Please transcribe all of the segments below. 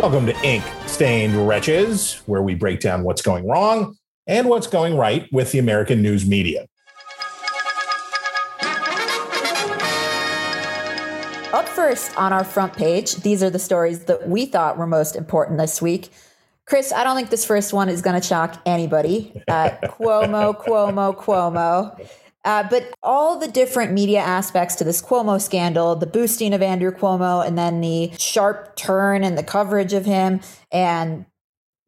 Welcome to Ink Stained Wretches, where we break down what's going wrong and what's going right with the American news media. Up first on our front page, these are the stories that we thought were most important this week. Chris, I don't think this first one is going to shock anybody. Uh, Cuomo, Cuomo, Cuomo. Uh, but all the different media aspects to this Cuomo scandal, the boosting of Andrew Cuomo, and then the sharp turn in the coverage of him, and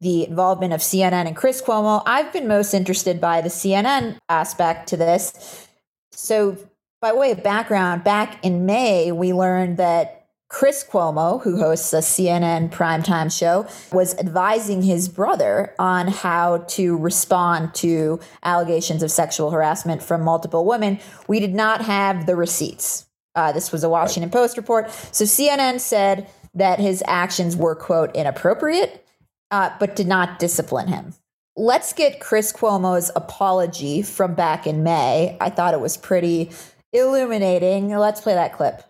the involvement of CNN and Chris Cuomo, I've been most interested by the CNN aspect to this. So, by way of background, back in May, we learned that Chris Cuomo, who hosts a CNN primetime show, was advising his brother on how to respond to allegations of sexual harassment from multiple women. We did not have the receipts. Uh, this was a Washington Post report. So CNN said that his actions were, quote, inappropriate, uh, but did not discipline him. Let's get Chris Cuomo's apology from back in May. I thought it was pretty illuminating. Let's play that clip.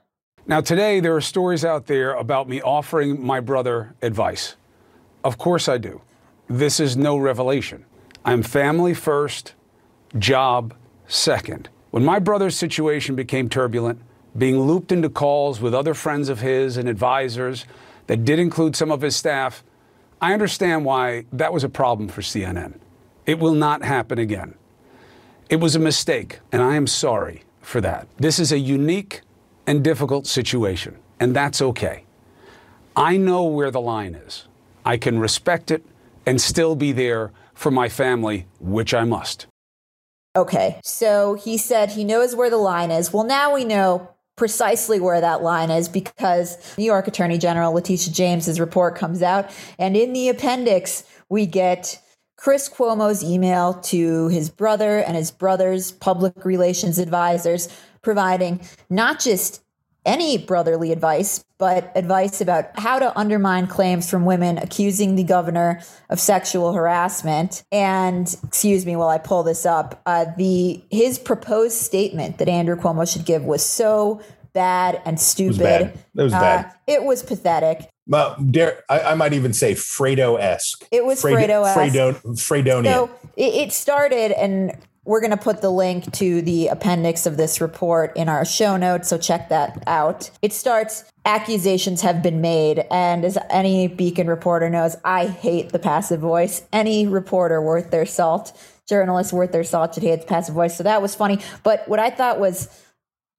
Now, today, there are stories out there about me offering my brother advice. Of course, I do. This is no revelation. I'm family first, job second. When my brother's situation became turbulent, being looped into calls with other friends of his and advisors that did include some of his staff, I understand why that was a problem for CNN. It will not happen again. It was a mistake, and I am sorry for that. This is a unique and difficult situation, and that's okay. I know where the line is. I can respect it and still be there for my family, which I must. Okay, so he said he knows where the line is. Well, now we know precisely where that line is because New York Attorney General Letitia James's report comes out, and in the appendix, we get Chris Cuomo's email to his brother and his brother's public relations advisors providing not just any brotherly advice, but advice about how to undermine claims from women accusing the governor of sexual harassment. And excuse me while I pull this up, uh, the his proposed statement that Andrew Cuomo should give was so bad and stupid. It was bad. It was, bad. Uh, it was pathetic. Well, dare, I, I, might even say Fredo esque. It was Fredo esque. Fredo, Fredonian. So it, it started, and we're going to put the link to the appendix of this report in our show notes, so check that out. It starts accusations have been made, and as any Beacon reporter knows, I hate the passive voice. Any reporter worth their salt, journalist worth their salt should hate the passive voice. So that was funny. But what I thought was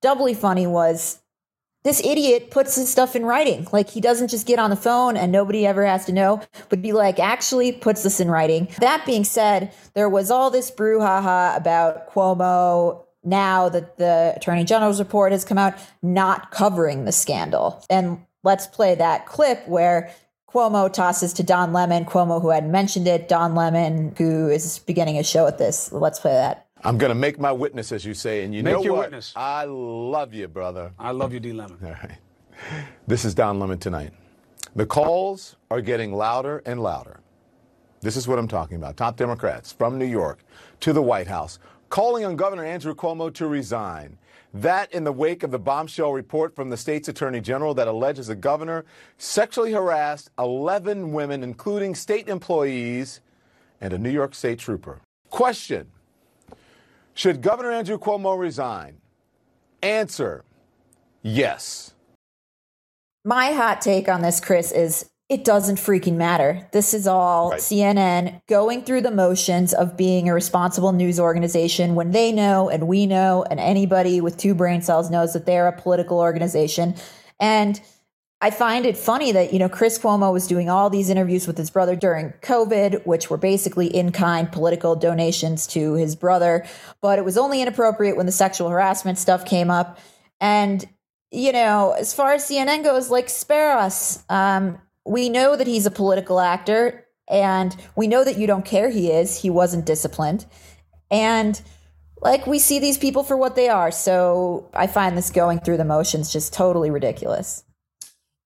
doubly funny was this idiot puts his stuff in writing. Like he doesn't just get on the phone and nobody ever has to know, but be like, actually puts this in writing. That being said, there was all this brouhaha about Cuomo now that the Attorney General's report has come out not covering the scandal. And let's play that clip where Cuomo tosses to Don Lemon, Cuomo who had mentioned it, Don Lemon who is beginning a show at this. Let's play that. I'm going to make my witness, as you say. And you make know your what? witness. I love you, brother. I love you, D. Lemon. All right. This is Don Lemon tonight. The calls are getting louder and louder. This is what I'm talking about. Top Democrats from New York to the White House calling on Governor Andrew Cuomo to resign. That in the wake of the bombshell report from the state's attorney general that alleges the governor sexually harassed 11 women, including state employees and a New York state trooper. Question should Governor Andrew Cuomo resign? Answer yes. My hot take on this, Chris, is it doesn't freaking matter. This is all right. CNN going through the motions of being a responsible news organization when they know and we know and anybody with two brain cells knows that they're a political organization. And I find it funny that, you know, Chris Cuomo was doing all these interviews with his brother during COVID, which were basically in kind political donations to his brother. But it was only inappropriate when the sexual harassment stuff came up. And, you know, as far as CNN goes, like, spare us. Um, we know that he's a political actor. And we know that you don't care he is. He wasn't disciplined. And like we see these people for what they are. So I find this going through the motions just totally ridiculous.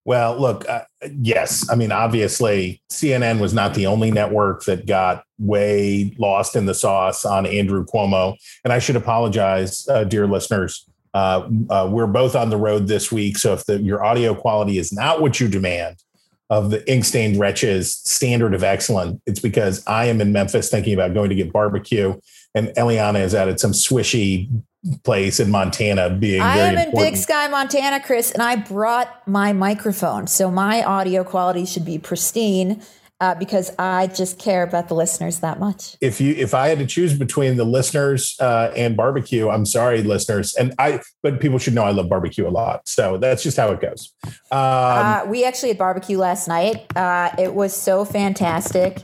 Well, look, uh, yes. I mean, obviously, CNN was not the only network that got way lost in the sauce on Andrew Cuomo. And I should apologize, uh, dear listeners. Uh, uh, we're both on the road this week. So if the, your audio quality is not what you demand of the ink stained wretches standard of excellence, it's because I am in Memphis thinking about going to get barbecue. And Eliana out at some swishy place in Montana being I am in important. Big Sky, Montana, Chris, and I brought my microphone. So my audio quality should be pristine uh, because I just care about the listeners that much. if you if I had to choose between the listeners uh, and barbecue, I'm sorry, listeners, and I. But people should know I love barbecue a lot, so that's just how it goes. Um, uh, we actually had barbecue last night. Uh, it was so fantastic.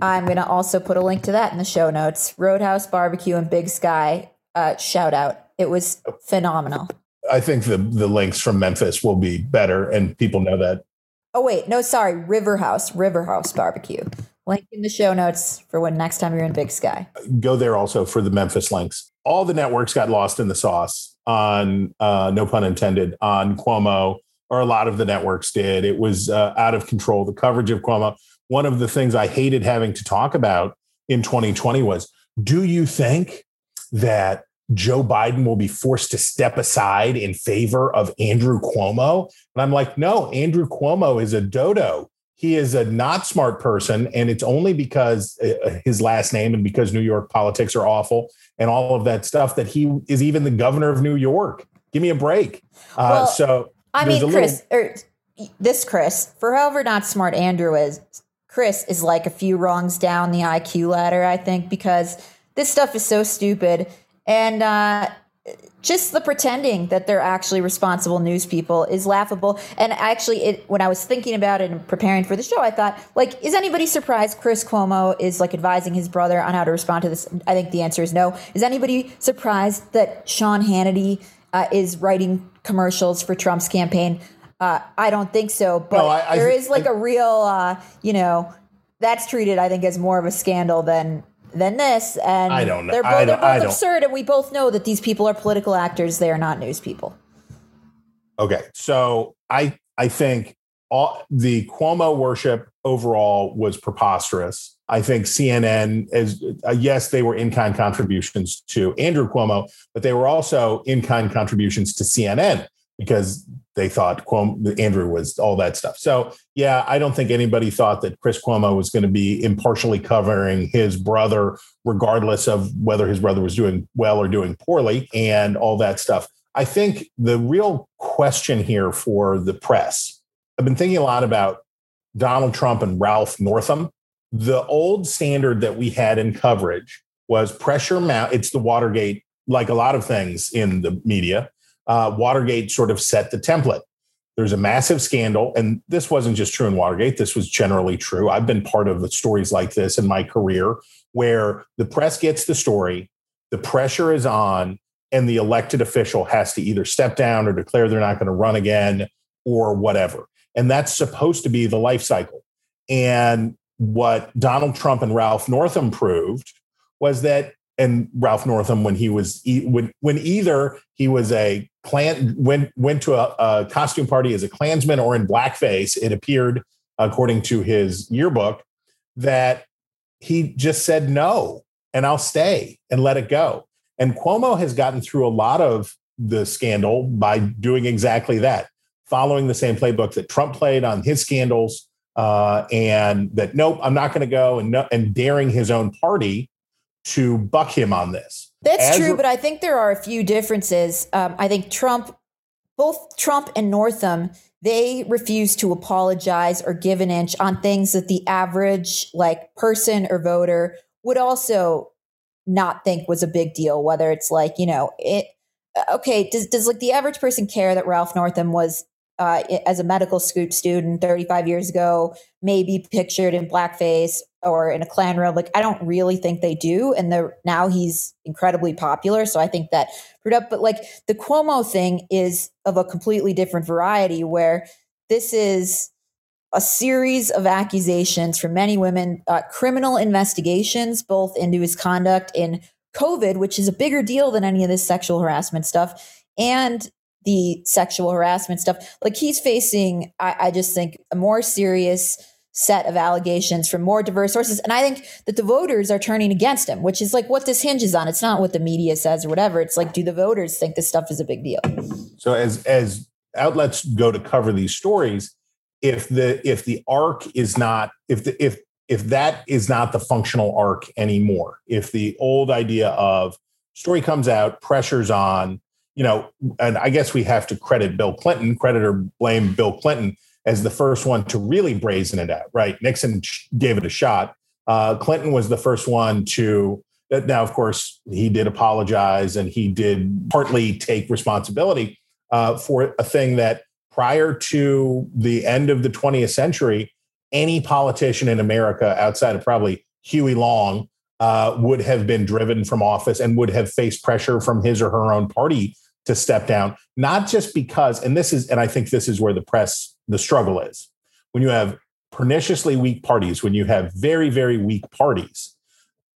I'm going to also put a link to that in the show notes. Roadhouse Barbecue and Big Sky. Uh, shout out. It was phenomenal. I think the the links from Memphis will be better, and people know that. Oh wait, no, sorry, River House, River House Barbecue. Link in the show notes for when next time you're in Big Sky. Go there also for the Memphis links. All the networks got lost in the sauce on uh, no pun intended on Cuomo, or a lot of the networks did. It was uh, out of control. The coverage of Cuomo. One of the things I hated having to talk about in 2020 was: Do you think that Joe Biden will be forced to step aside in favor of Andrew Cuomo. And I'm like, no, Andrew Cuomo is a dodo. He is a not smart person. And it's only because uh, his last name and because New York politics are awful and all of that stuff that he is even the governor of New York. Give me a break. Uh, so I mean, a little- Chris, this Chris, for however not smart Andrew is, Chris is like a few rungs down the IQ ladder, I think, because this stuff is so stupid. And uh, just the pretending that they're actually responsible news people is laughable. And actually, it, when I was thinking about it and preparing for the show, I thought, like, is anybody surprised Chris Cuomo is like advising his brother on how to respond to this? I think the answer is no. Is anybody surprised that Sean Hannity uh, is writing commercials for Trump's campaign? Uh, I don't think so. But No, I- I there is like a real, uh, you know, that's treated, I think, as more of a scandal than than this. And I don't know. They're both, they're don't- I both absurd, and we both know that these people are political actors. They are not news people. Okay, so I I think all the Cuomo worship overall was preposterous. I think CNN is uh, yes, they were in kind contributions to Andrew Cuomo, but they were also in kind contributions to CNN because they thought Cuomo, Andrew was all that stuff. So yeah, I don't think anybody thought that Chris Cuomo was going to be impartially covering his brother, regardless of whether his brother was doing well or doing poorly, and all that stuff. I think the real question here for the press, I've been thinking a lot about Donald Trump and Ralph Northam. The old standard that we had in coverage was pressure mount. It's the Watergate, like a lot of things in the media. Uh, Watergate sort of set the template. There's a massive scandal, and this wasn't just true in Watergate. This was generally true. I've been part of stories like this in my career, where the press gets the story, the pressure is on, and the elected official has to either step down or declare they're not going to run again or whatever. And that's supposed to be the life cycle. And what Donald Trump and Ralph Northam proved was that, and Ralph Northam, when he was, when, when either he was a Klan, went, went to a, a costume party as a Klansman or in blackface, it appeared, according to his yearbook, that he just said no and I'll stay and let it go. And Cuomo has gotten through a lot of the scandal by doing exactly that, following the same playbook that Trump played on his scandals, uh, and that nope, I'm not going to go, and no, and daring his own party to buck him on this. That's As- true, but I think there are a few differences. Um, I think Trump, both Trump and Northam, they refuse to apologize or give an inch on things that the average like person or voter would also not think was a big deal. Whether it's like you know it. Okay, does does like the average person care that Ralph Northam was uh, as a medical school student 35 years ago, maybe pictured in blackface or in a Klan robe. Like, I don't really think they do. And they're, now he's incredibly popular. So I think that proved up. But like the Cuomo thing is of a completely different variety where this is a series of accusations from many women, uh, criminal investigations, both into his conduct in COVID, which is a bigger deal than any of this sexual harassment stuff, and the sexual harassment stuff. Like he's facing, I, I just think, a more serious set of allegations from more diverse sources. And I think that the voters are turning against him, which is like what this hinges on. It's not what the media says or whatever. It's like, do the voters think this stuff is a big deal? So as as outlets go to cover these stories, if the if the arc is not if the if if that is not the functional arc anymore, if the old idea of story comes out, pressure's on, you know, and I guess we have to credit Bill Clinton, credit or blame Bill Clinton as the first one to really brazen it out, right? Nixon gave it a shot. Uh, Clinton was the first one to. Now, of course, he did apologize and he did partly take responsibility uh, for a thing that prior to the end of the 20th century, any politician in America outside of probably Huey Long uh, would have been driven from office and would have faced pressure from his or her own party to step down, not just because, and this is, and I think this is where the press, the struggle is. When you have perniciously weak parties, when you have very, very weak parties,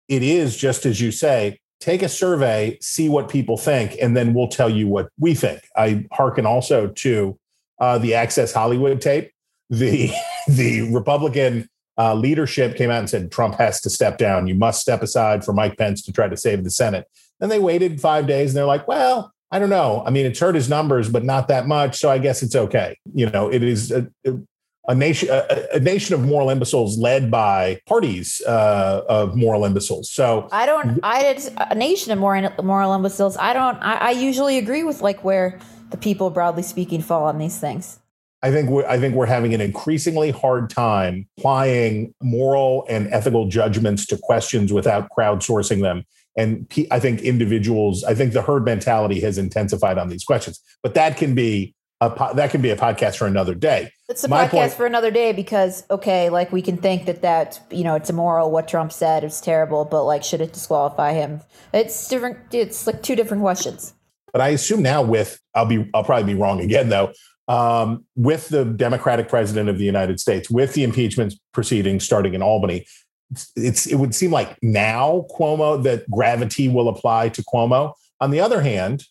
it is just as you say, take a survey, see what people think, and then we'll tell you what we think. I hearken also to uh, the Access Hollywood tape. The the Republican uh, leadership came out and said Trump has to step down. You must step aside for Mike Pence to try to save the Senate. Then they waited five days and they're like, well, I don't know. I mean, it's hurt his numbers, but not that much. So I guess it's okay. You know, it is a, a nation, a, a, nation of moral imbeciles led by parties uh, of moral imbeciles. So I don't. I it's a nation of moral moral imbeciles. I don't. I, I usually agree with like where the people, broadly speaking, fall on these things. I think we're, I think we're having an increasingly hard time applying moral and ethical judgments to questions without crowdsourcing them and I think individuals, I think the herd mentality has intensified on these questions. But that can be a that can be a podcast for another day. It's a My podcast point, for another day because okay, like we can think that that you know it's immoral what Trump said is terrible, but like should it disqualify him? It's different. It's like two different questions. But I assume now with I'll be I'll probably be wrong again though. Um, with the Democratic president of the United States, with the impeachment proceedings starting in Albany, it's it would seem like now Cuomo that gravity will apply to Cuomo. On the other hand,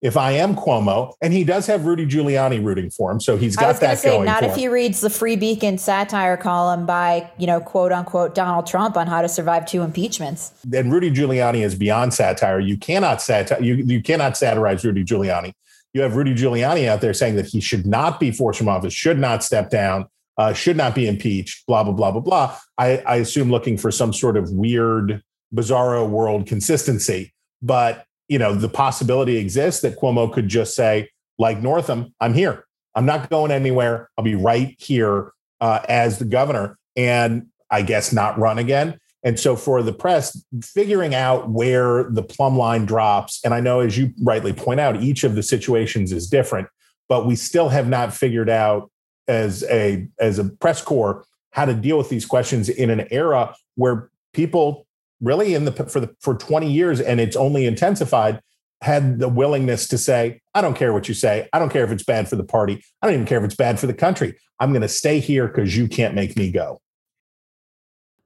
if I am Cuomo, and he does have Rudy Giuliani rooting for him, so he's got that say, going. Not if him. he reads the Free Beacon satire column by you know quote unquote Donald Trump on how to survive two impeachments. And Rudy Giuliani is beyond satire. You cannot sat you you cannot satirize Rudy Giuliani. You have Rudy Giuliani out there saying that he should not be forced from office, should not step down, uh, should not be impeached, blah, blah, blah, blah, blah. I, I assume looking for some sort of weird, bizarro world consistency. But, you know, the possibility exists that Cuomo could just say, like Northam, I'm here. I'm not going anywhere. I'll be right here uh, as the governor and I guess not run again. And so for the press, figuring out where the plumb line drops, and I know as you rightly point out, each of the situations is different, but we still have not figured out as a as a press corps how to deal with these questions in an era where people really in the for the for 20 years and it's only intensified had the willingness to say i don't care what you say. I don't care if it's bad for the party. I don't even care if it's bad for the country. I'm going to stay here because you can't make me go.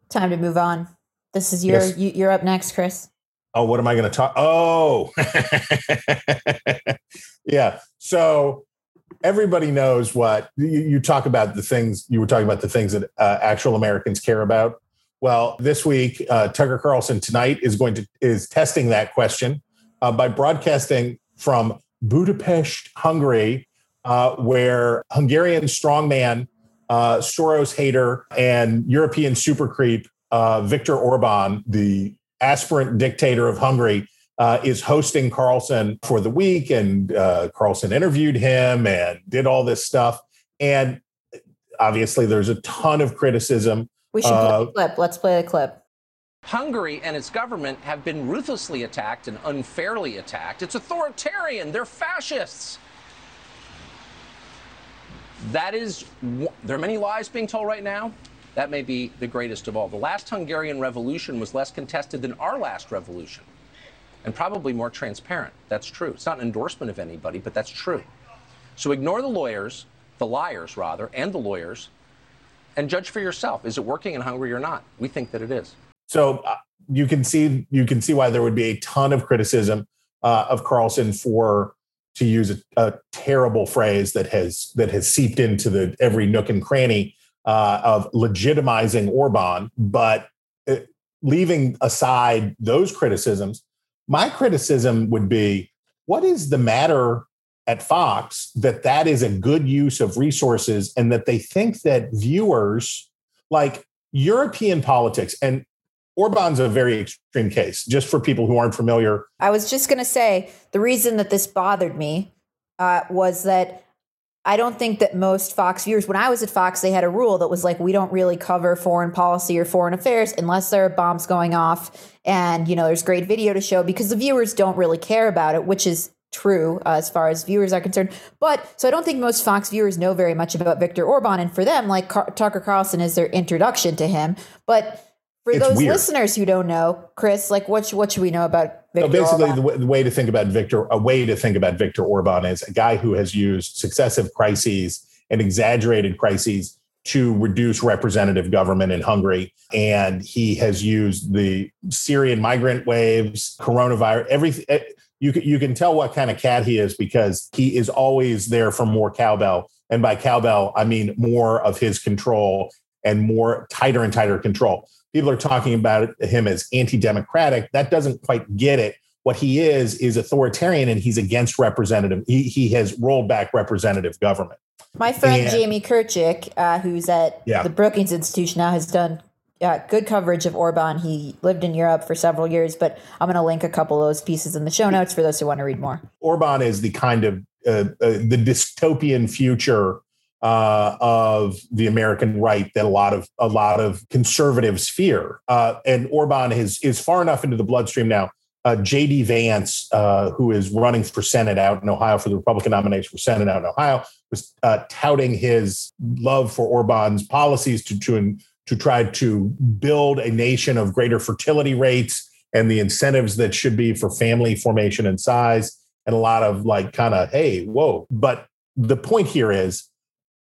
Time to move on. This is your yes. you, you're up next chris. Oh what am i going to talk oh. Yeah so everybody knows what you, you, talk about the things you were talking about the things that uh, actual Americans care about. Well, this week, uh, Tucker Carlson tonight is going to is testing that question uh, by broadcasting from Budapest, Hungary, uh, where Hungarian strongman, uh, Soros hater, and European super creep uh, Viktor Orban, the aspirant dictator of Hungary, uh, is hosting Carlson for the week, and uh, Carlson interviewed him and did all this stuff. And obviously, there's a ton of criticism. We should play the clip. Let's play the clip. Hungary and its government have been ruthlessly attacked and unfairly attacked. It's authoritarian. They're fascists. That is, there are many lies being told right now. That may be the greatest of all. The last Hungarian revolution was less contested than our last revolution and probably more transparent. That's true. It's not an endorsement of anybody, but that's true. So ignore the lawyers, the liars rather, and the lawyers, and judge for yourself. Is it working in Hungary or not? We think that it is. So uh, you can see you can see why there would be a ton of criticism uh, of Carlson for to use a, a, terrible phrase that has that has seeped into the every nook and cranny uh, of legitimizing Orban, but uh, leaving aside those criticisms, my criticism would be what is the matter at Fox that that is a good use of resources and that they think that viewers like European politics and Orban's a very extreme case, just for people who aren't familiar. I was just going to say the reason that this bothered me uh, was that I don't think that most Fox viewers, when I was at Fox, they had a rule that was like, we don't really cover foreign policy or foreign affairs unless there are bombs going off and, you know, there's great video to show because the viewers don't really care about it, which is true uh, as far as viewers are concerned. But so I don't think most Fox viewers know very much about Viktor Orban. And for them, like Car- Tucker Carlson is their introduction to him. But for it's those weird. listeners who don't know, Chris, like what, what should we know about Viktor so basically, Orban? the way, the way to think about Victor, a way to think about Viktor Orban is a guy who has used successive crises and exaggerated crises to reduce representative government in Hungary. And he has used the Syrian migrant waves, coronavirus, everything. Eh, you can, you can tell what kind of cat he is because he is always there for more cowbell. And by cowbell, I mean more of his control and more tighter and tighter control. People are talking about him as anti democratic. That doesn't quite get it what he is is authoritarian and he's against representative he, he has rolled back representative government my friend and, jamie kirchick uh, who's at yeah. the brookings institution now has done uh, good coverage of orban he lived in europe for several years but i'm going to link a couple of those pieces in the show notes for those who want to read more orban is the kind of uh, uh the dystopian future uh, of the American right that a lot of a lot of conservatives fear, uh, and Orban is is far enough into the bloodstream now uh, J.D. Vance, uh, who is running for Senate out in Ohio for the Republican nomination for Senate out in Ohio, was uh, touting his love for Orban's policies to, to, to try to build a nation of greater fertility rates and the incentives that should be for family formation and size, and a lot of like kind of, hey, whoa. But the point here is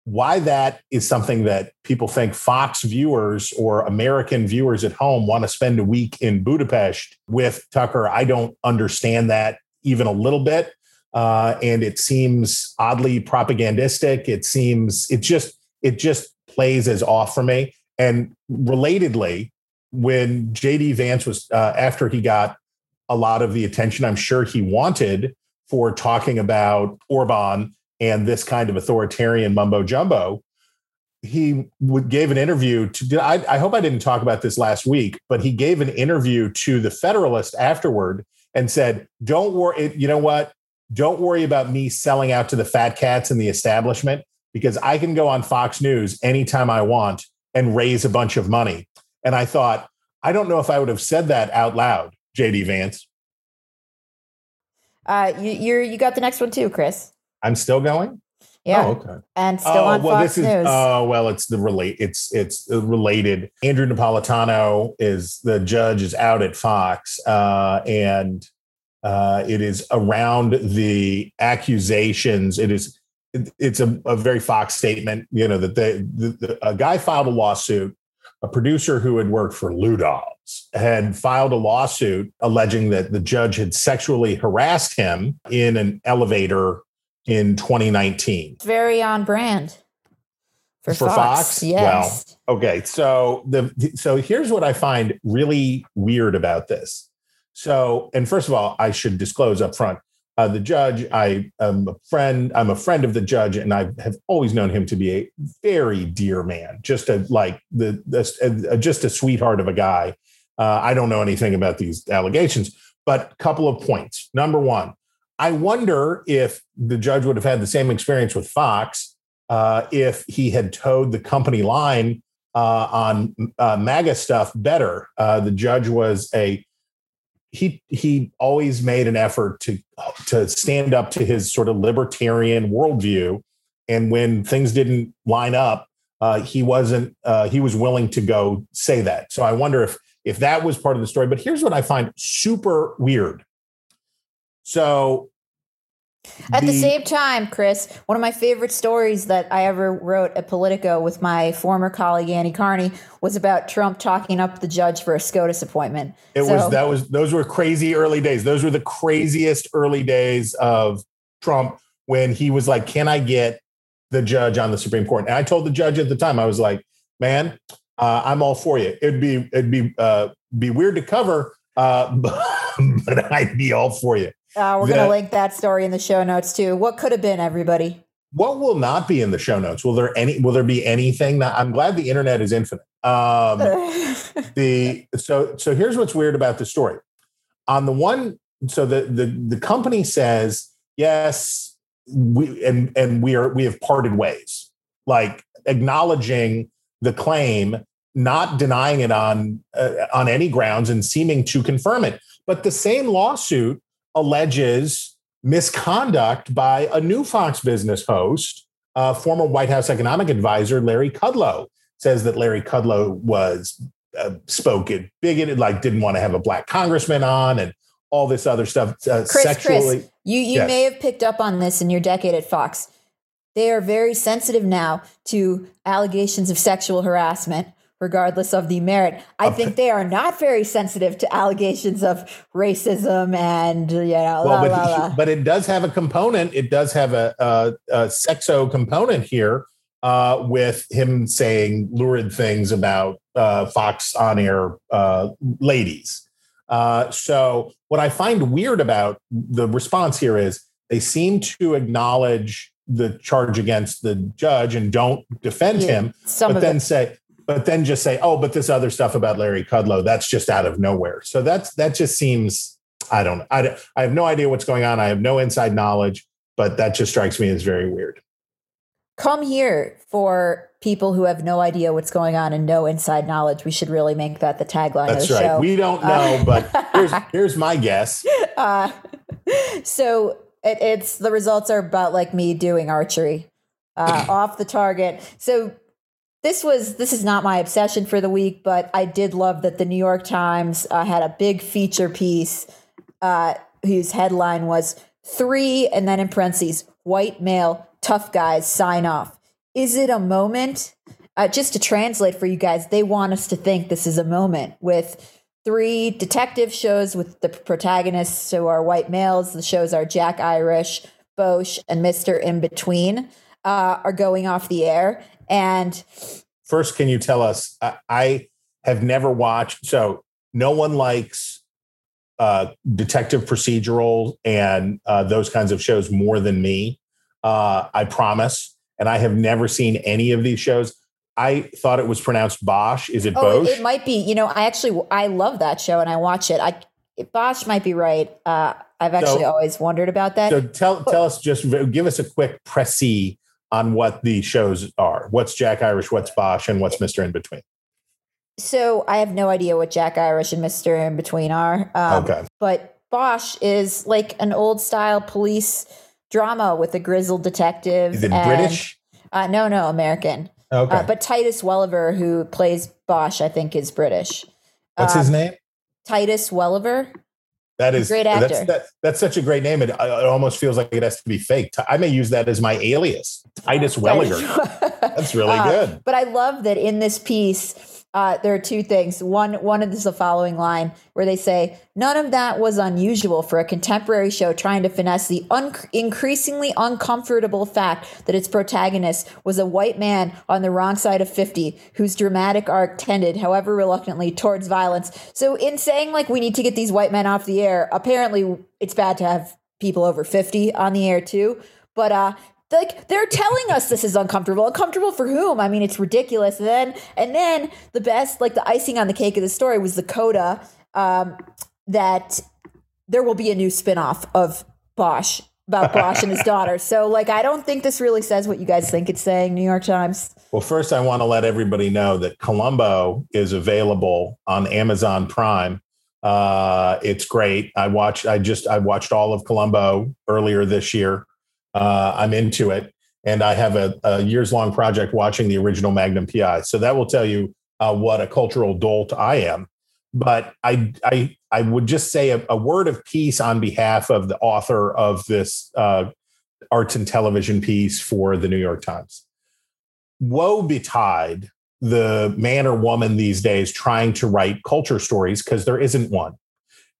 why that is something that people think Fox viewers or American viewers at home want to spend a week in Budapest with Tucker. I don't understand that even a little bit. Uh, and it seems oddly propagandistic. It seems it just it just plays as off for me. And relatedly, when JD Vance was uh, after he got a lot of the attention I'm sure he wanted for talking about Orban and this kind of authoritarian mumbo jumbo, he would, gave an interview to. I, I hope I didn't talk about this last week, but he gave an interview to the Federalist afterward and said, "Don't worry. You know what? Don't worry about me selling out to the fat cats in the establishment because I can go on Fox News anytime I want and raise a bunch of money." And I thought, I don't know if I would have said that out loud, JD Vance. Uh, you, you got the next one too, Chris. I'm still going. Yeah. Oh, okay. And still oh, on well, Fox this is, News. Oh, well, it's the relate. It's it's related. Andrew Napolitano is the judge is out at Fox, uh, and uh, it is around the accusations. It is it, it's a, a, very Fox statement. You know that they, the, the, a guy filed a lawsuit. A producer who had worked for Lou Dobbs had filed a lawsuit alleging that the judge had sexually harassed him in an elevator in 2019. Very on brand for, for Fox. Fox. Yes. Well, okay. So the so here's what I find really weird about this. So, and first of all, I should disclose up front. Uh, the judge, I am a friend. I'm a friend of the judge, and I have always known him to be a very dear man, just a like the, the a, just a sweetheart of a guy. Uh, I don't know anything about these allegations, but couple of points. Number one, I wonder if the judge would have had the same experience with Fox uh, if he had toed the company line uh, on uh, MAGA stuff better. Uh, the judge was a he he always made an effort to to stand up to his sort of libertarian worldview, and when things didn't line up, uh, he wasn't uh, he was willing to go say that. So I wonder if if that was part of the story. But here's what I find super weird. So At the, The- same time, Chris, one of my favorite stories that I ever wrote at Politico with my former colleague Annie Karni was about Trump talking up the judge for a SCOTUS appointment. It So- was that was those were crazy early days. Those were the craziest early days of Trump when he was like, "Can I get the judge on the Supreme Court?" And I told the judge at the time, I was like, "Man, uh, I'm all for you. It'd be it'd be uh, be weird to cover, uh, but I'd be all for you." Uh, we're going to link that story in the show notes too. What could have been, everybody? What will not be in the show notes? Will there any? Will there be anything that I'm glad the internet is infinite. Um, the so so here's what's weird about the story. On the one, so the the the company says yes, we and and we are we have parted ways, like acknowledging the claim, not denying it on uh, on any grounds, and seeming to confirm it. But the same lawsuit alleges misconduct by a new Fox Business host, uh, former White House economic advisor Larry Kudlow, says that Larry Kudlow was uh, spoke it bigoted, like didn't want to have a black congressman on, and all this other stuff. Uh, Chris, sexually, Chris, you, you Yes. may have picked up on this in your decade at Fox. They are very sensitive now to allegations of sexual harassment, regardless of the merit. I think they are not very sensitive to allegations of racism and you know, la, but, la, la. but it does have a component. It does have a, a, a sexo component here uh, with him saying lurid things about uh, Fox on air uh, ladies. Uh, so, what I find weird about the response here is they seem to acknowledge the charge against the judge and don't defend Yeah, him, but then it. say, but then just say, oh, but this other stuff about Larry Kudlow, that's just out of nowhere. So that's that just seems, I don't, I, I have no idea what's going on. I have no inside knowledge, but that just strikes me as very weird. Come here for people who have no idea what's going on and no inside knowledge. We should really make that the tagline That's of the right. show. We don't know, Uh, but here's here's my guess. uh, so it, it's the results are about like me doing archery uh, off the target. So this was this is not my obsession for the week, but I did love that the New York Times uh, had a big feature piece uh, whose headline was three and then in parentheses white male tough guys sign off. Is it a moment? Uh, just to translate for you guys, they want us to think this is a moment with three detective shows with the protagonists who are white males. The shows are Jack Irish, Bosch, and Mister In Between uh, are going off the air, and First, can you tell us? I, I have never watched. So no one likes uh, detective procedural and uh, those kinds of shows more than me. Uh, I promise. And I have never seen any of these shows. I thought it was pronounced Bosch. Is it oh, Bosch? it, might be. You know, I actually I love that show and I watch it. I Bosch might be right. Uh, I've actually So- always wondered about that. So tell tell us just give us a quick précis on what the shows are. What's Jack Irish? What's Bosch? And what's Mister In Between? So I have no idea what Jack Irish and Mister In Between are. Um, Okay. But Bosch is like an old style police drama with a grizzled detective. Is it and- British? Uh, no, no, American. Okay. Uh, but Titus Welliver, who plays Bosch, I think is British. What's his um, name? Titus Welliver. That is great That's, actor. that, that's such a great name. It, it almost feels like it has to be fake. I may use that as my alias, Titus Welliger. That's really Uh, good. But I love that in this piece, uh, there are two things. One, one is the following line where they say, "None of that was unusual for a contemporary show trying to finesse the un- increasingly uncomfortable fact that its protagonist was a white man on the wrong side of fifty, whose dramatic arc tended, however reluctantly, towards violence." So, in saying like we need to get these white men off the air, apparently it's bad to have people over fifty on the air too. But uh, like they're telling us this is uncomfortable. Uncomfortable for whom? I mean, it's ridiculous. And then and then the best, like the icing on the cake of the story was the coda um, that there will be a new spinoff of Bosch about Bosch and his daughter. So like I don't think this really says what you guys think it's saying, New York Times. Well, first, I want to let everybody know that Columbo is available on Amazon Prime. Uh, it's great. I watched. I just I watched all of Columbo earlier this year. Uh, I'm into it, and I have a, a years long project watching the original Magnum PI. So that will tell you uh, what a cultural dolt I am. But I I I would just say a, a word of peace on behalf of the author of this uh, arts and television piece for the New York Times. Woe betide the man or woman these days trying to write culture stories because there isn't one.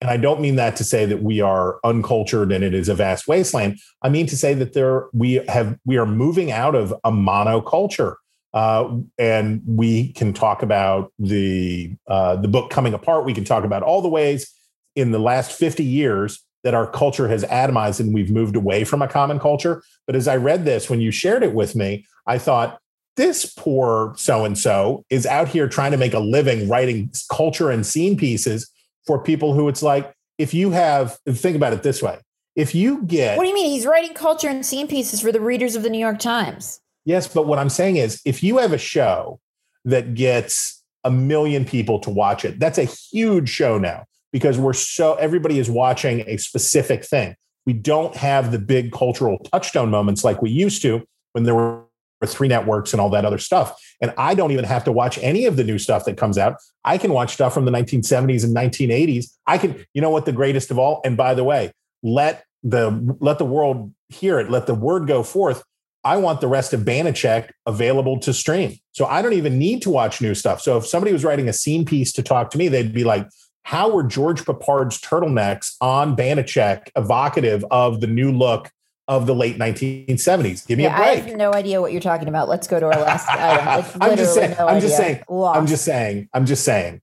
And I don't mean that to say that we are uncultured and it is a vast wasteland. I mean to say that there we have we are moving out of a monoculture. Uh, and we can talk about the uh, the book coming apart. We can talk about all the ways in the last 50 years that our culture has atomized and we've moved away from a common culture. But as I read this, when you shared it with me, I thought, this poor so and so is out here trying to make a living writing culture and scene pieces for people who it's like, if you have, think about it this way if you get. What do you mean? He's writing culture and scene pieces for the readers of the New York Times. Yes, but what I'm saying is if you have a show that gets a million people to watch it, that's a huge show now because we're so everybody is watching a specific thing. We don't have the big cultural touchstone moments like we used to when there were three networks and all that other stuff. And I don't even have to watch any of the new stuff that comes out. I can watch stuff from the 1970s and 1980s. I can, you know what, the greatest of all. And by the way, let the let the world hear it. Let the word go forth. I want the rest of Banacek available to stream. So I don't even need to watch new stuff. So if somebody was writing a scene piece to talk to me, they'd be like, how were George Peppard's turtlenecks on Banacek evocative of the new look of the late 1970s? Give me yeah, a break. I have no idea what you're talking about. Let's go to our last item. I'm just saying. no I'm just saying. I'm just saying. I'm just saying.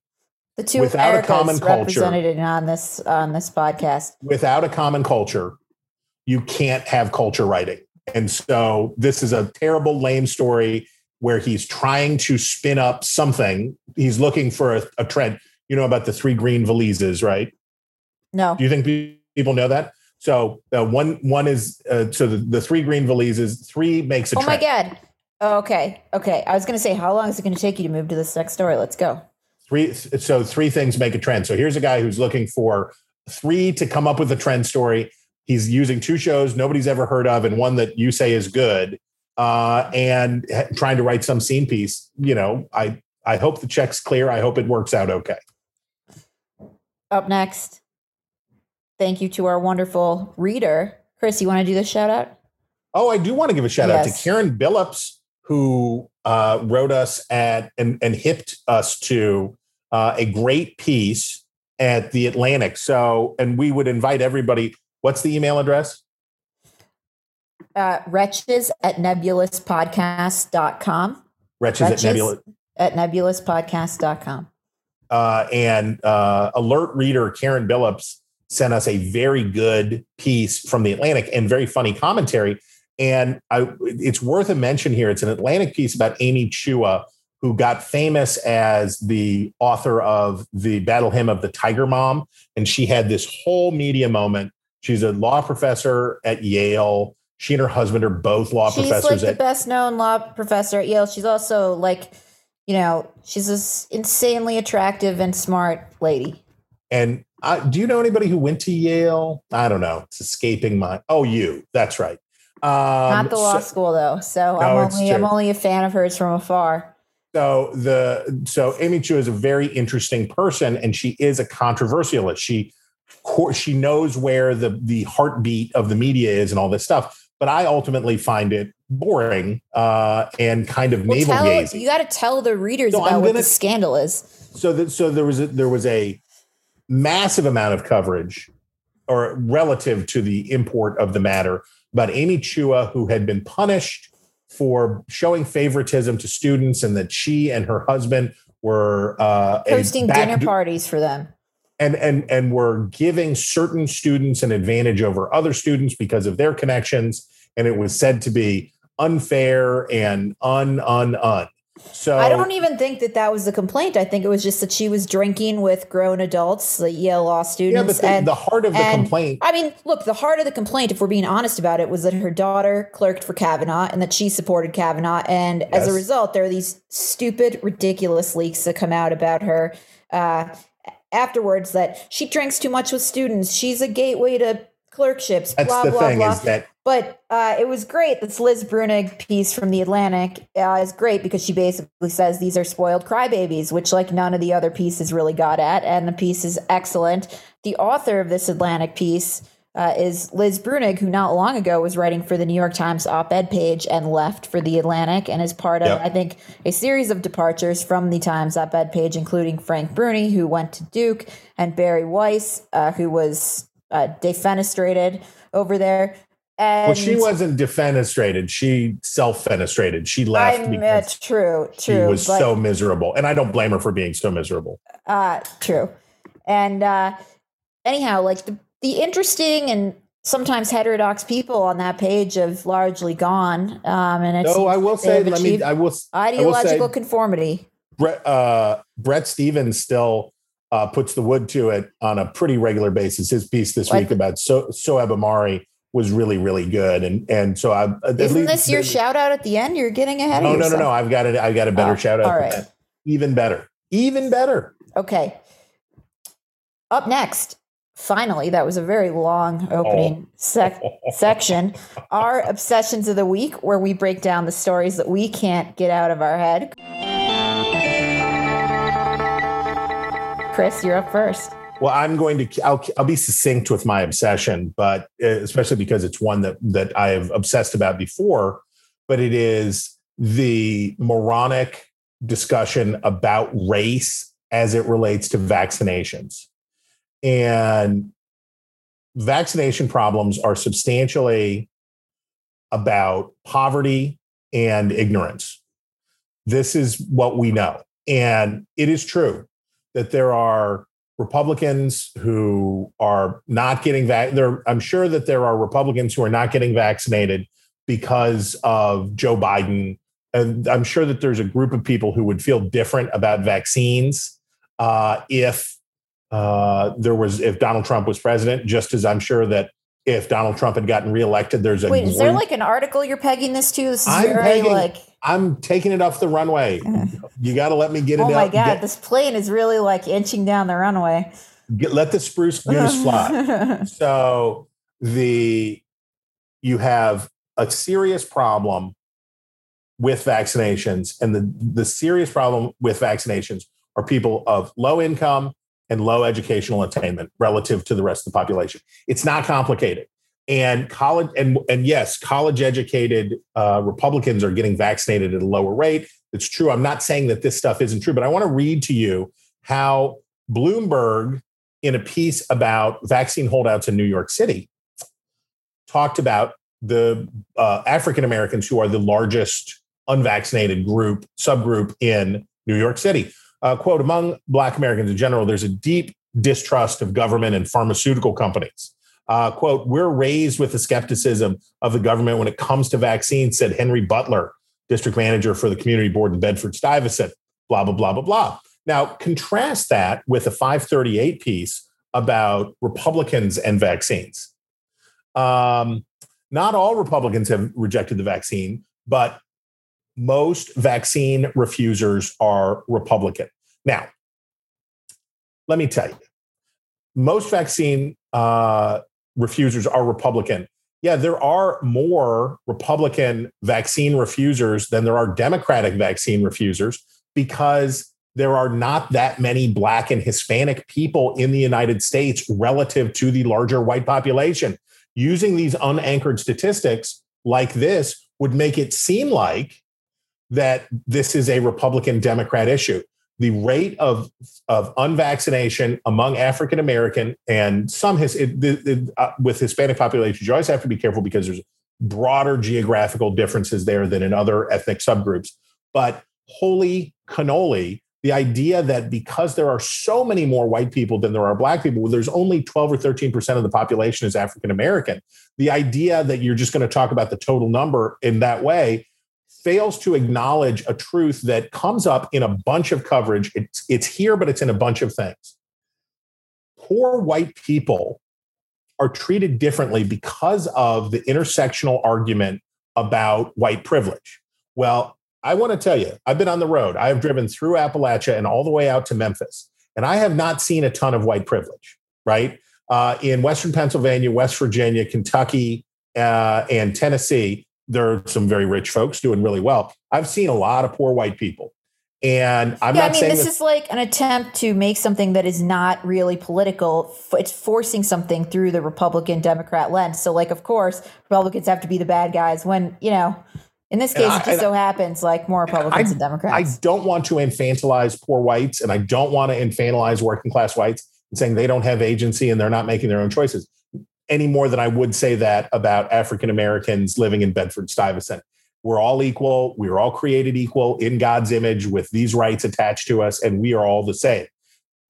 the two without a common culture- represented on this on this podcast. Without a common culture, you can't have culture writing. And so this is a terrible, lame story where he's trying to spin up something. He's looking for a, a trend. You know about the three green valises, right? No. Do you think people know that? So uh, one one is uh, so the, the three green valises. Three makes a Oh my god. Oh, okay. Okay. I was going to say, how long is it going to take you to move to this next story? Let's go. Three. So three things make a trend. So here's a guy who's looking for three to come up with a trend story. He's using two shows nobody's ever heard of and one that you say is good, uh, and trying to write some scene piece. You know, I I hope the check's clear. I hope it works out okay. Up next, thank you to our wonderful reader. Chris, you want to do the shout out? Oh, I do want to give a shout out to Karen Billups, who uh, wrote us at and, and hipped us to uh, a great piece at the Atlantic. So, and we would invite everybody. What's the email address? Uh, wretches at nebulouspodcast.com. Wretches, Wretches at Nebula. at nebulouspodcast.com. Uh, and uh, alert reader Karen Billups sent us a very good piece from the Atlantic and very funny commentary. And I, it's worth a mention here. It's an Atlantic piece about Amy Chua, who got famous as the author of the Battle Hymn of the Tiger Mom. And she had this whole media moment. She's a law professor at Yale. She and her husband are both law professors. She's like professors the at best known law professor at Yale. She's also like, you know, she's this insanely attractive and smart lady. And I, do you know anybody who went to Yale? I don't know. It's escaping my. Oh, you. That's right. Um, Not the law so, school though. So No, I'm only I'm only a fan of hers from afar. so the so Amy Chua is a very interesting person, and she is a controversialist. She she knows where the the heartbeat of the media is and all this stuff. But I ultimately find it boring uh, and kind of Well, navel gazing. you got to tell the readers No, about I'm what gonna- the scandal is. so that so there was a, there was a massive amount of coverage or relative to the import of the matter about Amy Chua who had been punished for showing favoritism to students and that she and her husband were uh, Hosting dinner parties for them. and and and were giving certain students an advantage over other students because of their connections and it was said to be unfair and un un un so I don't even think that that was the complaint. I think it was just that she was drinking with grown adults, the Yale law students. yeah but the, and, the heart of the and- complaint I mean, look, the heart of the complaint, if we're being honest about it, was that her daughter clerked for Kavanaugh and that she supported Kavanaugh. And as a result, there are these stupid, ridiculous leaks that come out about her uh, afterwards that she drinks too much with students. She's a gateway to clerkships. That's blah the blah thing blah. is that But uh, it was great. This Liz Bruenig piece from the Atlantic uh, is great because she basically says these are spoiled crybabies, which like none of the other pieces really got at, and the piece is excellent. The author of this Atlantic piece uh, is Liz Bruenig, who not long ago was writing for the New York Times op-ed page and left for the Atlantic, and is part of Yep. I think a series of departures from the Times op-ed page, including Frank Bruni, who went to Duke, and Bari Weiss, uh, who was uh, defenestrated over there. And well, she wasn't defenestrated. She self-fenestrated. She left I'm, uh, because true, she was but, so miserable, and I don't blame her for being so miserable. uh, true. And uh, anyhow, like the, the interesting and sometimes heterodox people on that page have largely gone. Um, and No, I will say. Let me. I will. I will say, ideological conformity. Bret, uh, Bret Stephens still uh, puts the wood to it on a pretty regular basis. His piece this Like- week about so Sohrab Ahmari was really, really good, and and so I. at Isn't least- this your shout out at the end? You're getting ahead No, of no, yourself. no, no. I've got it. I've got a better Oh, shout out. all right. Even better. Even better. Okay. Up next, finally, that was a very long opening sec- section. Our obsessions of the week, where we break down the stories that we can't get out of our head. Chris, you're up first. Well, I'm going to. I'll, I'll be succinct with my obsession, but uh, especially because it's one that that I have obsessed about before. But it is the moronic discussion about race as it relates to vaccinations, and vaccination problems are substantially about poverty and ignorance. This is what we know, and it is true that there are Republicans who are not getting vac. There, I'm sure that there are Republicans who are not getting vaccinated because of Joe Biden, and I'm sure that there's a group of people who would feel different about vaccines uh, if uh, there was if Donald Trump was president. Just as I'm sure that if Donald Trump had gotten reelected, there's a Wait, is there like an article you're pegging this to? This is I'm very pegging- like, I'm taking it off the runway. Eh. You got to let me get it oh out. my god, get- this plane is really like inching down the runway. get, let the spruce goose fly. so the you have a serious problem with vaccinations, and the the serious problem with vaccinations are people of low income and low educational attainment relative to the rest of the population. It's not complicated. And college and and yes, college educated uh, Republicans are getting vaccinated at a lower rate. It's true. I'm not saying that this stuff isn't true, but I want to read to you how Bloomberg, in a piece about vaccine holdouts in New York City, talked about the uh, African Americans who are the largest unvaccinated group subgroup in New York City. Uh, quote: Among Black Americans in general, there's a deep distrust of government and pharmaceutical companies. Uh, quote: We're raised with the skepticism of the government when it comes to vaccines," said Henry Butler, district manager for the community board in Bedford Stuyvesant. Blah blah blah blah blah. Now contrast that with a 538 piece about Republicans and vaccines. Um, not all Republicans have rejected the vaccine, but most vaccine refusers are Republican. Now, let me tell you, most vaccine uh, refusers are Republican. Yeah, there are more Republican vaccine refusers than there are Democratic vaccine refusers because there are not that many Black and Hispanic people in the United States relative to the larger white population. Using these unanchored statistics like this would make it seem like that this is a Republican Democrat issue. The rate of, of unvaccination among African American and some his, it, it, it, uh, with Hispanic populations, you always have to be careful because there's broader geographical differences there than in other ethnic subgroups. But holy cannoli, the idea that because there are so many more white people than there are black people, there's only 12 or 13% of the population is African American. The idea that you're just going to talk about the total number in that way fails to acknowledge a truth that comes up in a bunch of coverage. It's, it's here, but it's in a bunch of things. Poor white people are treated differently because of the intersectional argument about white privilege. Well, I want to tell you, I've been on the road. I have driven through Appalachia and all the way out to Memphis, and I have not seen a ton of white privilege, right? Uh, in Western Pennsylvania, West Virginia, Kentucky, uh, and Tennessee, there are some very rich folks doing really well. I've seen a lot of poor white people. And I'm yeah, not I mean, saying this is like an attempt to make something that is not really political. It's forcing something through the Republican Democrat lens. So, like, of course, Republicans have to be the bad guys when, you know, in this case, I- it just so happens like more Republicans I, and Democrats. I don't want to infantilize poor whites and I don't want to infantilize working class whites and saying they don't have agency and they're not making their own choices any more than I would say that about African Americans living in Bedford Stuyvesant. We're all equal. We are all created equal in God's image with these rights attached to us, and we are all the same.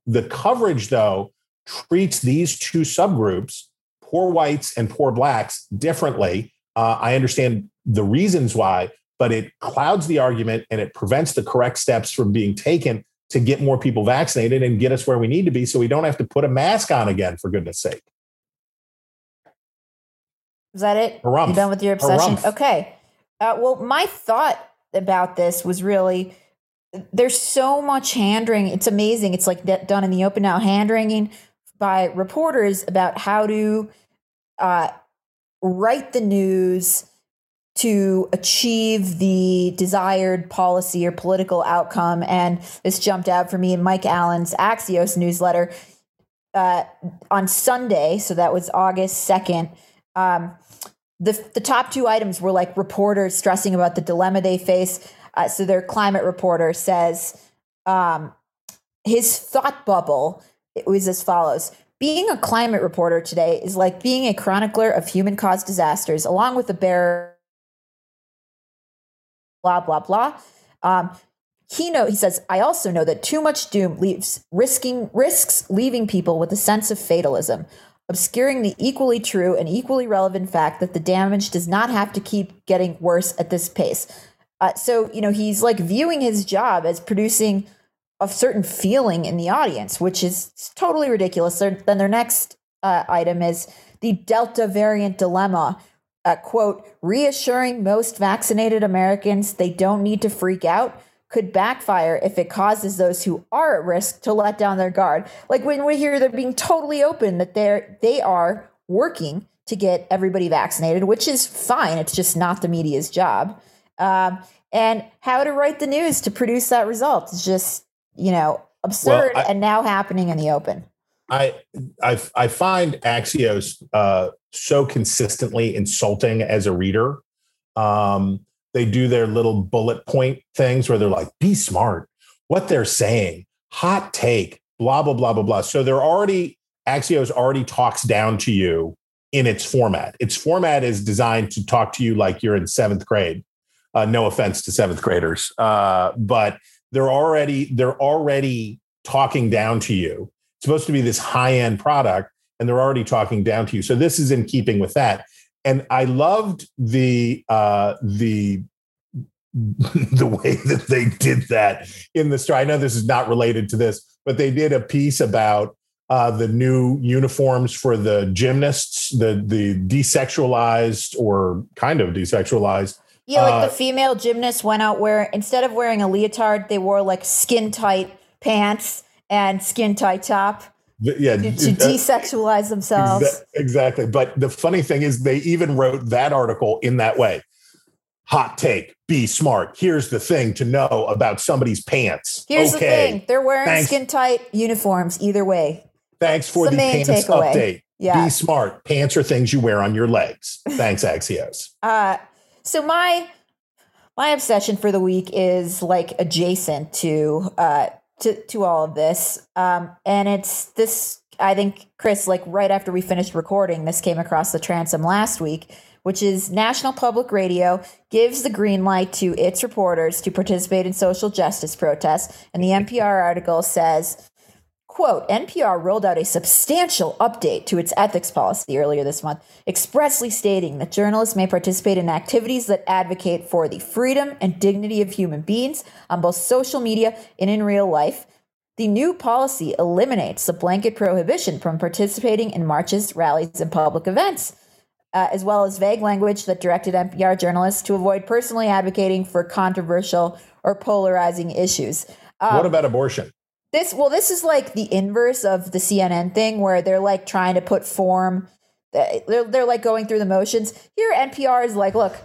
The coverage, though, treats these two subgroups, poor whites and poor blacks, differently. Uh, I understand the reasons why, but it clouds the argument and it prevents the correct steps from being taken to get more people vaccinated and get us where we need to be so we don't have to put a mask on again, for goodness sake. Is that it? Harumph. You done with your obsession? Harumph. Okay. Uh, well, my thought about this was really there's so much hand wringing. It's amazing. It's like done in the open now, hand wringing by reporters about how to uh, write the news to achieve the desired policy or political outcome. And this jumped out for me in Mike Allen's Axios newsletter uh, on Sunday. So that was August 2nd. Um, the, the top two items were like reporters stressing about the dilemma they face. Uh, so their climate reporter says um, his thought bubble it was as follows. Being a climate reporter today is like being a chronicler of human caused disasters along with the bearer blah blah blah. Um, he know he says i also know that too much doom leaves risking risks leaving people with a sense of fatalism obscuring the equally true and equally relevant fact that the damage does not have to keep getting worse at this pace uh, so you know he's like viewing his job as producing a certain feeling in the audience, which is totally ridiculous. Then their next uh, item is the Delta variant dilemma. Uh, quote, reassuring most vaccinated Americans they don't need to freak out could backfire if it causes those who are at risk to let down their guard. Like when we hear they're being totally open that they're they are working to get everybody vaccinated, which is fine. It's just not the media's job. Um, and how to write the news to produce that result is just you know absurd Well, I- and now happening in the open. I I I find Axios uh, so consistently insulting as a reader. Um, they do their little bullet point things where they're like, "Be smart," what they're saying, hot take, blah blah blah blah blah. So they're already Axios already talks down to you in its format. Its format is designed to talk to you like you're in seventh grade. Uh, no offense to seventh graders, uh, but they're already they're already talking down to you it's supposed to be this high end product and they're already talking down to you so this is in keeping with that and i loved the uh the the way that they did that in the story i know this is not related to this but they did a piece about uh, the new uniforms for the gymnasts, the the desexualized or kind of desexualized. Yeah, like uh, the female gymnast went out where instead of wearing a leotard, they wore like skin tight pants and skin tight top yeah, to, to uh, desexualize themselves. Exa- exactly. But the funny thing is, they even wrote that article in that way. Hot take, be smart. Here's the thing to know about somebody's pants. Here's okay. the thing: they're wearing Thanks. skin tight uniforms either way. Thanks for the, the pants takeaway. update. Yeah. Be smart. Pants are things you wear on your legs. Thanks, Axios. Uh, so my my obsession for the week is like adjacent to uh to to all of this, um, and it's this. I think Chris, like right after we finished recording, this came across the transom last week, which is National Public Radio gives the green light to its reporters to participate in social justice protests, and the NPR article says. Quote, NPR rolled out a substantial update to its ethics policy earlier this month, expressly stating that journalists may participate in activities that advocate for the freedom and dignity of human beings on both social media and in real life. The new policy eliminates the blanket prohibition from participating in marches, rallies, and public events, uh, as well as vague language that directed NPR journalists to avoid personally advocating for controversial or polarizing issues. Um, what about abortion? This well, this is like the inverse of the CNN thing where they're like trying to put form. They're they're like going through the motions. Here, NPR is like, look,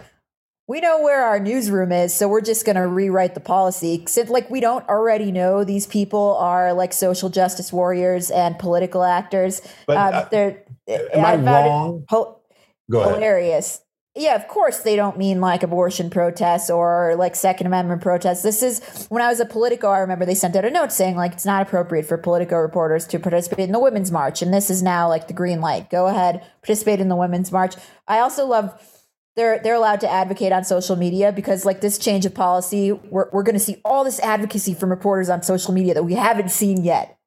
we know where our newsroom is, so we're just going to rewrite the policy. Since like we don't already know these people are like social justice warriors and political actors. But, um, uh, they're am I found it ho- Go ahead. hilarious. Yeah, of course they don't mean like abortion protests or like Second Amendment protests. This is when I was at Politico, I remember they sent out a note saying like it's not appropriate for Politico reporters to participate in the Women's March. And this is now like the green light. Go ahead, participate in the Women's March. I also love they're they're allowed to advocate on social media because like this change of policy, we're we're gonna see all this advocacy from reporters on social media that we haven't seen yet.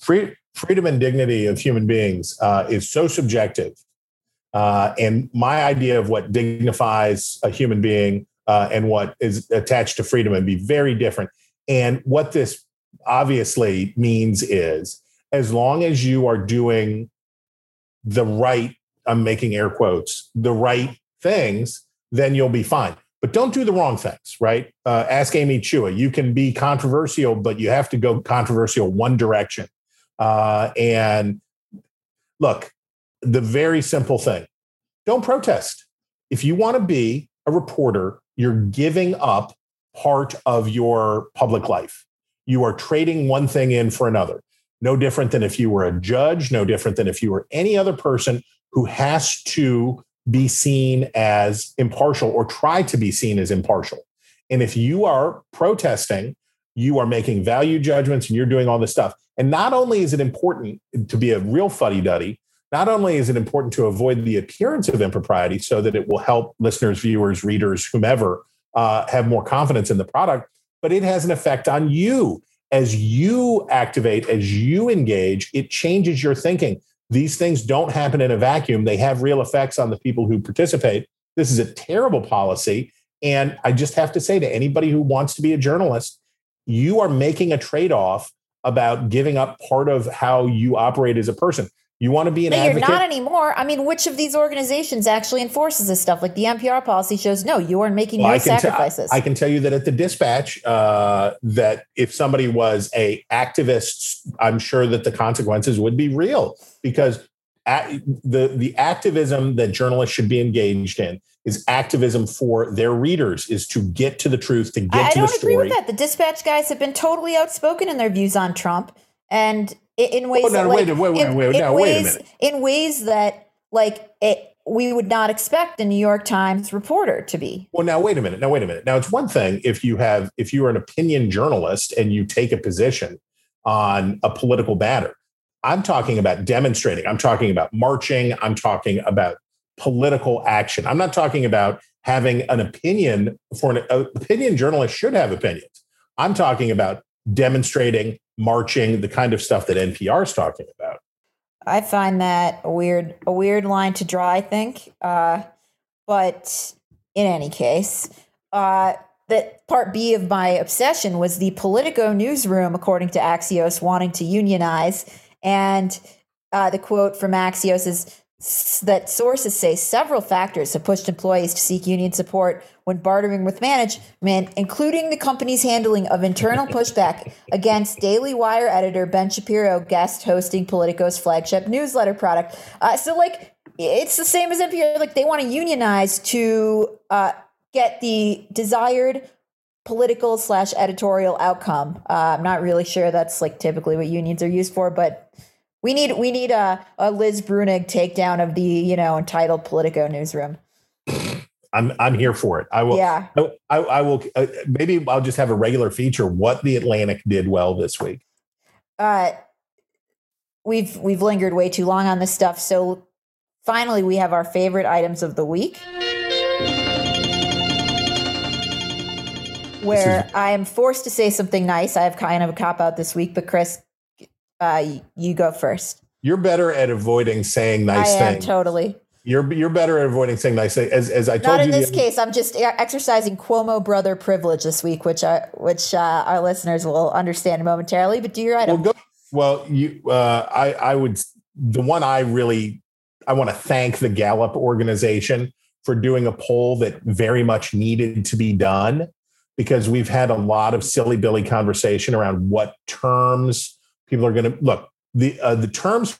Free, freedom and dignity of human beings uh, is so subjective. Uh, and my idea of what dignifies a human being uh, and what is attached to freedom would be very different. And what this obviously means is as long as you are doing the right, I'm making air quotes, the right things, then you'll be fine. But don't do the wrong things, right? Uh, ask Amy Chua. You can be controversial, but you have to go controversial one direction. Uh, and look, the very simple thing don't protest. If you want to be a reporter, you're giving up part of your public life. You are trading one thing in for another. No different than if you were a judge, no different than if you were any other person who has to be seen as impartial or try to be seen as impartial. And if you are protesting, you are making value judgments and you're doing all this stuff. And not only is it important to be a real fuddy duddy, not only is it important to avoid the appearance of impropriety so that it will help listeners, viewers, readers, whomever uh, have more confidence in the product, but it has an effect on you. As you activate, as you engage, it changes your thinking. These things don't happen in a vacuum, they have real effects on the people who participate. This is a terrible policy. And I just have to say to anybody who wants to be a journalist, you are making a trade off about giving up part of how you operate as a person. You want to be an But advocate. you're not anymore. I mean, which of these organizations actually enforces this stuff? Like the NPR policy shows, no, you are making Well, no I sacrifices. I can tell you that at the dispatch, uh, that if somebody was a activist, I'm sure that the consequences would be real because the the activism that journalists should be engaged in is activism for their readers, is to get to the truth, to get I, I to the don't agree story. with that. The dispatch guys have been totally outspoken in their views on Trump, and i- in ways Oh, no, that, wait, like, wait, wait, in, wait, in wait a ways, minute. in ways that like it, we would not expect a New York Times reporter to be. Well, now wait a minute. Now wait a minute. Now it's one thing if you have if you are an opinion journalist and you take a position on a political matter. I'm talking about demonstrating. I'm talking about marching. I'm talking about political action. I'm not talking about having an opinion for an uh, opinion journalist should have opinions. I'm talking about demonstrating, marching, the kind of stuff that NPR is talking about. I find that a weird, a weird line to draw. I think, uh, but in any case, uh, that part B of my obsession was the Politico newsroom, according to Axios, wanting to unionize, and uh, the quote from Axios is that sources say several factors have pushed employees to seek union support when bartering with management, including the company's handling of internal pushback against Daily Wire editor Ben Shapiro guest hosting Politico's flagship newsletter product. Uh, so, like, it's the same as NPR. Like, they want to unionize to uh, get the desired political slash editorial outcome. Uh, I'm not really sure that's like typically what unions are used for, but we need we need a, a Liz Bruenig takedown of the you know entitled Politico newsroom. I'm I'm here for it. I will. Yeah. I, I will. Uh, maybe I'll just have a regular feature. What the Atlantic did well this week. Uh, we've we've lingered way too long on this stuff, so finally we have our favorite items of the week. Where I am forced to say something nice. I have kind of a cop out this week, but Chris, uh, you go first. You're better at avoiding saying nice I am things. totally. You're you're better at avoiding saying nice things. As as I told Not in you, this case. I'm just exercising Cuomo brother privilege this week, which I, which uh, our listeners will understand momentarily. But do your item. Well, go. Well, you. Uh, I I would. The one I really I want to thank the Gallup organization for doing a poll that very much needed to be done. because we've had a lot of silly billy conversation around what terms people are going to look. The uh, the terms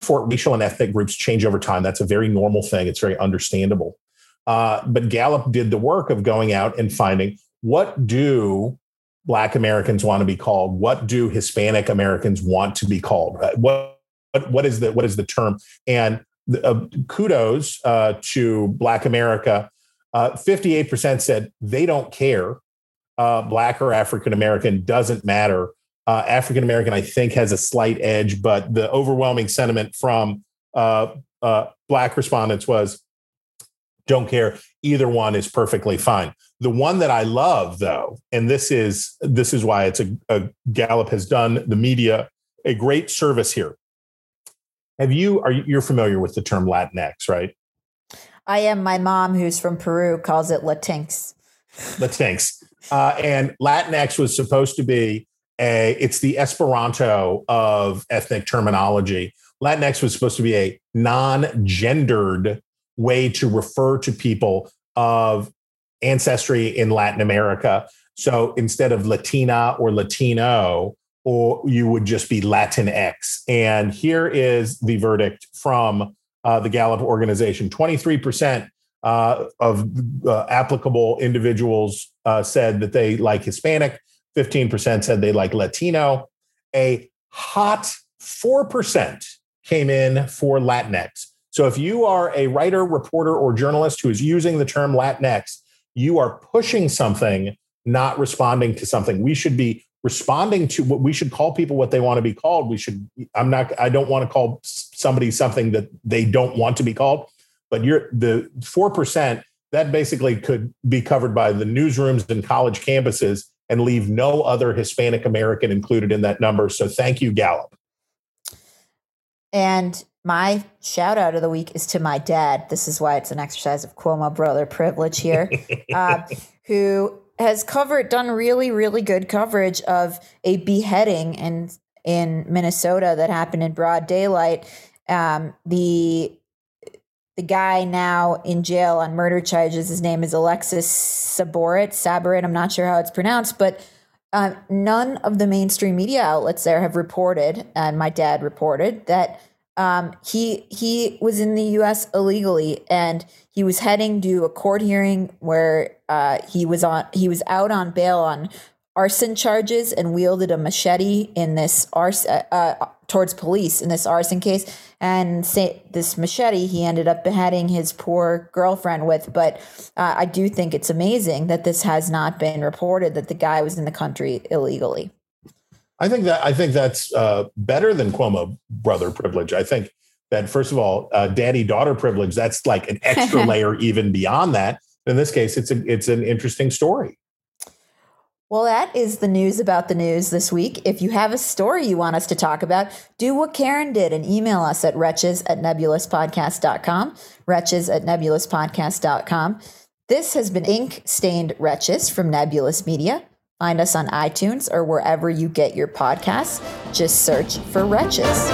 for racial and ethnic groups change over time. That's a very normal thing. It's very understandable. Uh, but Gallup did the work of going out and finding what do Black Americans want to be called? What do Hispanic Americans want to be called? Uh, what what, what is the what is the term? And uh, kudos uh, to Black America. Uh, fifty-eight percent said they don't care. Uh, Black or African American doesn't matter. Uh, African American, I think, has a slight edge, but the overwhelming sentiment from Black respondents was don't care. Either one is perfectly fine. The one that I love, though, and this is this is why it's a, a Gallup has done the media a great service here. Have you are you, you're familiar with the term Latinx, right? I am. My mom, who's from Peru, calls it Latinx. Latinx, uh, and Latinx was supposed to be a. It's the Esperanto of ethnic terminology. Latinx was supposed to be a non-gendered way to refer to people of ancestry in Latin America. So instead of Latina or Latino, or you would just be Latinx. And here is the verdict from uh, the Gallup organization 23% uh, of uh, applicable individuals uh, said that they like Hispanic, 15% said they like Latino. A hot 4% came in for Latinx. So if you are a writer, reporter, or journalist who is using the term Latinx, you are pushing something, not responding to something. We should be responding to what we should call people what they want to be called. We should, I'm not, I don't want to call somebody something that they don't want to be called, but you're the 4%, that basically could be covered by the newsrooms and college campuses and leave no other Hispanic American included in that number. So thank you, Gallup. And my shout out of the week is to my dad. This is why it's an exercise of Cuomo brother privilege here, uh, who has covered, done really, really good coverage of a beheading in in Minnesota that happened in broad daylight. Um, the the guy now in jail on murder charges. His name is Alexis Saborit. Saborit. I'm not sure how it's pronounced, but uh, none of the mainstream media outlets there have reported, and my dad reported that um, he he was in the U.S. illegally, and he was heading to a court hearing where uh, he was on he was out on bail on arson charges and wielded a machete in this arson uh, uh, towards police in this arson case. And say, this machete he ended up beheading his poor girlfriend with. But uh, I do think it's amazing that this has not been reported that the guy was in the country illegally. I think that I think that's uh, better than Cuomo brother privilege. I think that first of all, uh, daddy daughter privilege. That's like an extra layer even beyond that. In this case, it's a it's an interesting story. Well, that is the news about the news this week. If you have a story you want us to talk about, do what Karen did and email us at wretches at nebulouspodcast.com, wretches at nebulouspodcast.com. This has been Ink Stained Wretches from Nebulous Media. Find us on iTunes or wherever you get your podcasts. Just search for Wretches.